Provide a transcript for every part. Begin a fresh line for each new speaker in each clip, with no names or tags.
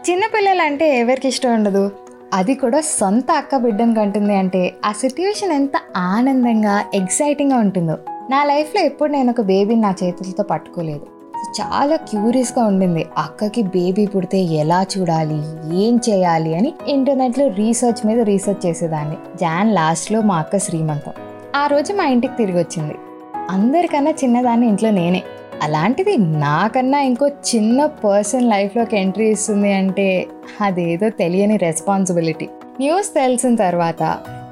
చిన్నపిల్లలు అంటే ఎవరికి ఇష్టం ఉండదు? అది కూడా సొంత అక్క బిడ్డను కంటుంది అంటే ఆ సిట్యుయేషన్ ఎంత ఆనందంగా ఎగ్జైటింగ్గా ఉంటుందో. నా లైఫ్లో ఎప్పుడు నేను ఒక బేబీని నా చేతులతో పట్టుకోలేదు. చాలా క్యూరియస్గా ఉండింది. అక్కకి బేబీ పుడితే ఎలా చూడాలి ఏం చేయాలి అని ఇంటర్నెట్లో రీసెర్చ్ మీద రీసెర్చ్ చేసేదాన్ని. జాన్ లాస్ట్లో మా అక్క శ్రీమంతం. ఆ రోజు మా ఇంటికి తిరిగి వచ్చింది అందరికన్నా చిన్నదాన్ని ఇంట్లో నేనే. అలాంటిది నాకన్నా ఇంకో చిన్న పర్సన్ లైఫ్లోకి ఎంట్రీ ఇస్తుంది అంటే అదేదో తెలియని రెస్పాన్సిబిలిటీ. న్యూస్ తెలిసిన తర్వాత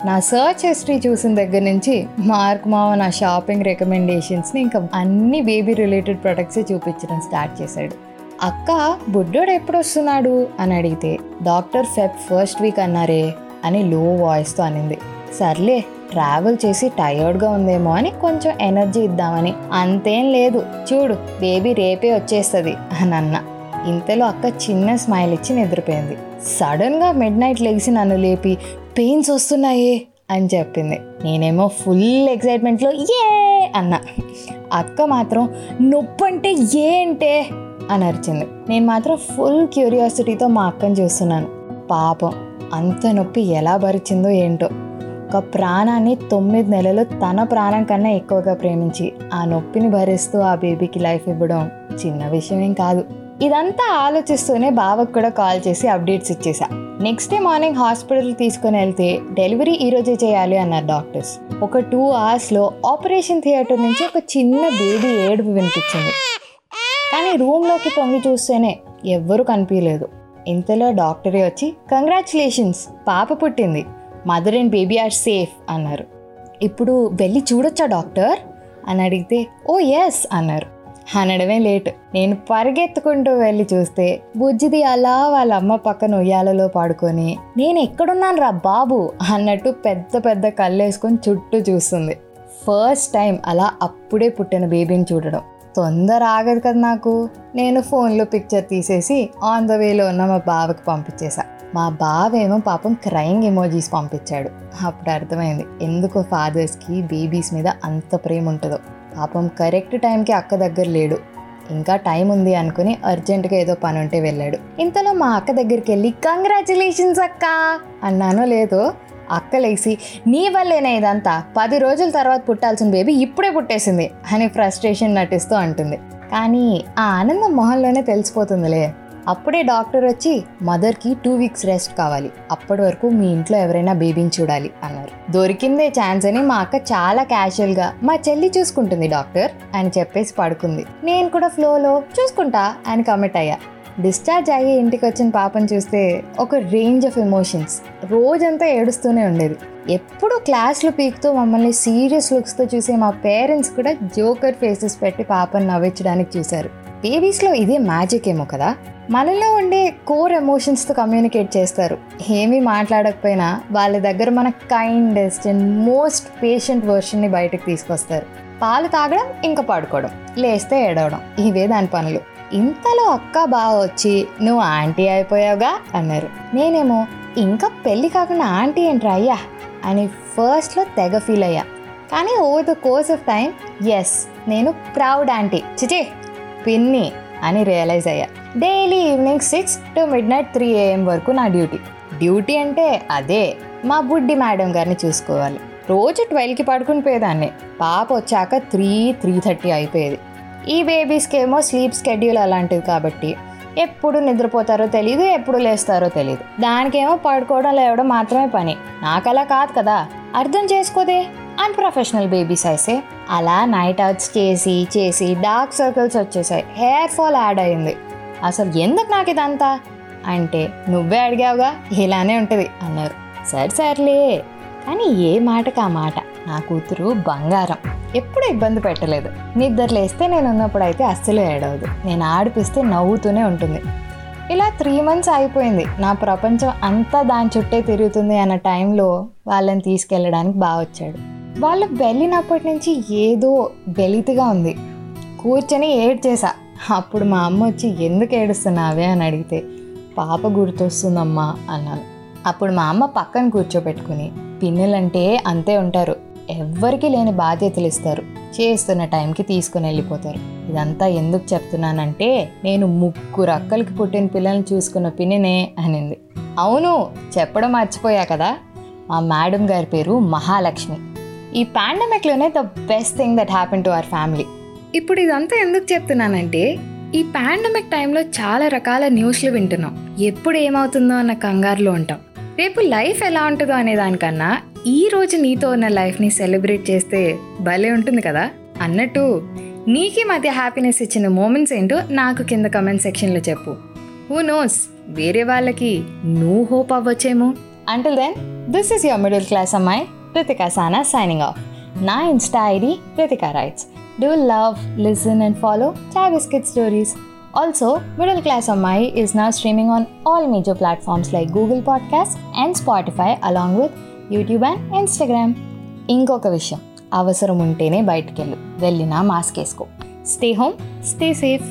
నా సర్చ్ హిస్టరీ చూసిన దగ్గర నుంచి మార్క్ మావ నా షాపింగ్ రికమెండేషన్స్ని ఇంకా అన్ని బేబీ రిలేటెడ్ ప్రొడక్ట్సే చూపించడం స్టార్ట్ చేశాడు. అక్క బుడ్డోడు ఎప్పుడు వస్తున్నాడు అని అడిగితే డాక్టర్ ఫెబ్ ఫస్ట్ వీక్ అన్నారే అని లో వాయిస్తో అనింది. సర్లే ట్రావెల్ చేసి టయర్డ్గా ఉందేమో అని కొంచెం ఎనర్జీ ఇద్దామని. అంతేం లేదు. చూడు బేబీ రేపే వచ్చేస్తుంది అని అన్న ఇంతలో అక్క చిన్న స్మైల్ ఇచ్చి నిద్రపోయింది. సడన్గా మిడ్ నైట్ లెగిసి నన్ను లేపి పెయిన్స్ వస్తున్నాయే అని చెప్పింది. నేనేమో ఫుల్ ఎక్సైట్మెంట్లో ఏ అన్న. అక్క మాత్రం నొప్పి అంటే ఏ అని అరిచింది. నేను మాత్రం ఫుల్ క్యూరియాసిటీతో మా అక్కని చూస్తున్నాను. పాపం అంత నొప్పి ఎలా భరిచిందో ఏంటో. ఒక ప్రాణాన్ని తొమ్మిది నెలలు తన ప్రాణం కన్నా ఎక్కువగా ప్రేమించి ఆ నొప్పిని భరిస్తూ ఆ బేబీకి లైఫ్ ఇవ్వడం చిన్న విషయం ఏం కాదు. ఇదంతా ఆలోచిస్తూనే బావకు కూడా కాల్ చేసి అప్డేట్స్ ఇచ్చేసా. నెక్స్ట్ డే మార్నింగ్ హాస్పిటల్ తీసుకొని వెళ్తే డెలివరీ ఈరోజే చేయాలి అన్నారు డాక్టర్స్. ఒక టూ అవర్స్లో ఆపరేషన్ థియేటర్ నుంచి ఒక చిన్న బేబీ ఏడుపు వినిపించింది. కానీ రూమ్లోకి పొంగి చూస్తేనే ఎవ్వరూ కనిపించలేదు. ఇంతలో డాక్టరే వచ్చి కంగ్రాచులేషన్స్ పాప పుట్టింది. Mother and baby are safe అన్నారు. ఇప్పుడు వెళ్ళి చూడొచ్చా డాక్టర్? అని అడిగితే ఓ ఎస్ అన్నారు. అనడమే లేట్. నేను పరిగెత్తుకుంటూ వెళ్ళి చూస్తే బుజ్జిది అలా వాళ్ళ అమ్మ పక్కన ఉయ్యాలలో పాడుకొని నేను ఎక్కడున్నాను రా బాబు అన్నట్టు పెద్ద పెద్ద కళ్ళేసుకొని చుట్టూ చూస్తుంది. ఫస్ట్ టైం అలా అప్పుడే పుట్టిన బేబీని చూడడం. తొందర ఆగదు కదా నాకు. నేను ఫోన్లో పిక్చర్ తీసేసి ఆన్ ద వేలో ఉన్న మా బావకి పంపించేశా మా బావేమో పాపం క్రయింగ్ ఎమోజీస్ పంపించాడు. అప్పుడు అర్థమైంది ఎందుకు ఫాదర్స్కి బేబీస్ మీద అంత ప్రేమ ఉంటుందో పాపం కరెక్ట్ టైంకి అక్క దగ్గర లేడు. ఇంకా టైం ఉంది అనుకుని అర్జెంటుగా ఏదో పని ఉంటే వెళ్ళాడు. ఇంతలో మా అక్క దగ్గరికి వెళ్ళి కంగ్రాచులేషన్స్ అక్క! అన్నానో లేదో అక్క లేచి నీ వల్లేనే ఇదంతా. పది రోజుల తర్వాత పుట్టాల్సిన బేబీ ఇప్పుడే పుట్టేసింది అని ఫ్రస్ట్రేషన్ నటిస్తూ అంటుంది. కానీ ఆ ఆనందం మొహంలోనే తెలిసిపోతుందిలే. అప్పుడే డాక్టర్ వచ్చి మదర్కి టూ వీక్స్ రెస్ట్ కావాలి. అప్పటి వరకు మీ ఇంట్లో ఎవరైనా బేబీని చూడాలి అన్నారు. దొరికిందే ఛాన్స్ అని మా అక్క చాలా క్యాషువల్గా మా చెల్లి చూసుకుంటుంది డాక్టర్ అని చెప్పేసి పడుకుంది. నేను కూడా ఫ్లోలో చూసుకుంటా అని కమిట్ అయ్యా. డిశ్చార్జ్ అయ్యి ఇంటికి వచ్చిన పాపను చూస్తే ఒక రేంజ్ ఆఫ్ ఎమోషన్స్. రోజంతా ఏడుస్తూనే ఉండేది. ఎప్పుడు క్లాస్లో పీకుతూ మమ్మల్ని సీరియస్ లుక్స్తో చూసే మా పేరెంట్స్ కూడా జోకర్ ఫేసెస్ పెట్టి పాపను నవ్వించడానికి చూశారు. బేబీస్లో ఇదే మ్యాజిక్ ఏమో కదా? మనలో ఉండే కోర్ ఎమోషన్స్తో కమ్యూనికేట్ చేస్తారు. ఏమీ మాట్లాడకపోయినా వాళ్ళ దగ్గర మన కైండెస్ట్ అండ్ మోస్ట్ పేషెంట్ వర్షన్ని బయటకు తీసుకొస్తారు. పాలు తాగడం ఇంకా పడుకోవడం లేస్తే ఏడవడం. ఇవే దాని పనులు. ఇంతలో అక్క బావ వచ్చి నువ్వు ఆంటీ అయిపోయావుగా? అన్నారు. నేనేమో ఇంకా పెళ్ళి కాకుండా ఆంటీ ఏంట్రా అయ్యా? అని ఫస్ట్లో తెగ ఫీల్ అయ్యా. కానీ over the course of time as నేను ప్రౌడ్ ఆంటీ. చిచే పిన్ని అని రియలైజ్ అయ్యా. Daily evening six to midnight three AM వరకు నా డ్యూటీ డ్యూటీ అంటే అదే మా బుడ్డి మేడం గారిని చూసుకోవాలి. రోజు ట్వెల్వ్కి పడుకుని పోయేదాన్ని. పాప వచ్చాక త్రీ త్రీ థర్టీ అయిపోయేది. ఈ బేబీస్కి ఏమో స్లీప్ స్కెడ్యూల్ అలాంటిది కాబట్టి ఎప్పుడు నిద్రపోతారో తెలియదు ఎప్పుడు లేస్తారో తెలియదు దానికేమో పడుకోవడం లేవడం మాత్రమే పని. నాకు అలా కాదు కదా. అర్థం చేసుకోదే. అన్ప్రొఫెషనల్ బేబీస్ అయితే అలా నైట్ అవుట్స్ చేసి చేసి డార్క్ సర్కిల్స్ వచ్చేసాయి. హెయిర్ ఫాల్ యాడ్ అయింది. అసలు ఎందుకు నాకు ఇదంతా? అంటే నువ్వే అడిగావుగా ఇలానే ఉంటుంది అన్నారు. సరే సర్లే. కానీ ఏ మాటకు ఆ మాట? నా కూతురు బంగారం. ఎప్పుడూ ఇబ్బంది పెట్టలేదు. నిద్ర లేస్తే నేను ఉన్నప్పుడు అయితే అస్సలు ఏడవదు. నేను ఆడిపిస్తే నవ్వుతూనే ఉంటుంది. ఇలా త్రీ మంత్స్ అయిపోయింది. నా ప్రపంచం అంతా దాని చుట్టే తిరుగుతుంది అన్న టైంలో వాళ్ళని తీసుకెళ్ళడానికి బాగా వచ్చాడు. వాళ్ళు వెళ్ళినప్పటి నుంచి ఏదో వెలితిగా ఉంది. కూర్చొని ఏడ్చేసా. అప్పుడు మా అమ్మ వచ్చి ఎందుకు ఏడుస్తున్నావే? అని అడిగితే పాప గుర్తొస్తుందమ్మా అన్నాను. అప్పుడు మా అమ్మ పక్కన కూర్చోబెట్టుకుని పిన్నులంటే అంతే ఉంటారు. ఎవ్వరికీ లేని బాధ్యతలు ఇస్తారు. చేస్తున్న టైంకి తీసుకుని వెళ్ళిపోతారు. ఇదంతా ఎందుకు చెప్తున్నానంటే నేను ముగ్గురు అక్కలకి పుట్టిన పిల్లల్ని చూసుకున్న పిన్నినే అనింది. అవును చెప్పడం మర్చిపోయా కదా? మా మేడం గారి పేరు మహాలక్ష్మి. ఈ పాండమిక్లోనే the best thing that happen to our family ఇప్పుడు ఇదంతా ఎందుకు చెప్తున్నానంటే ఈ పాండమిక్ టైంలో చాలా రకాల న్యూస్లు వింటున్నాం. ఎప్పుడు ఏమవుతుందో అన్న కంగారులో ఉంటాం. రేపు లైఫ్ ఎలా ఉంటుందో అనే దానికన్నా ఈ రోజు నీతో ఉన్న లైఫ్ని సెలబ్రేట్ చేస్తే భలే ఉంటుంది కదా? అన్నట్టు నీకే మధ్య హ్యాపీనెస్ ఇచ్చిన మూమెంట్స్ ఏంటో నాకు కింద కమెంట్ సెక్షన్లో చెప్పు. హూ నోస్ వేరే వాళ్ళకి నువ్వు hope అవ్వచ్చేమో. Until then this is your middle class అమ్మాయి రితికా సానా సైనింగ్ ఆఫ్ నా insta ID Ritika writes do love listen and follow chai biscuit stories also middle class అమ్మాయి is now streaming on all major platforms like Google podcast and Spotify along with YouTube and Instagram ఇంకొక విషయం అవసరం ఉంటేనే బయటికి వెళ్ళు వెళ్ళినా mask వేసుకో. Stay home stay safe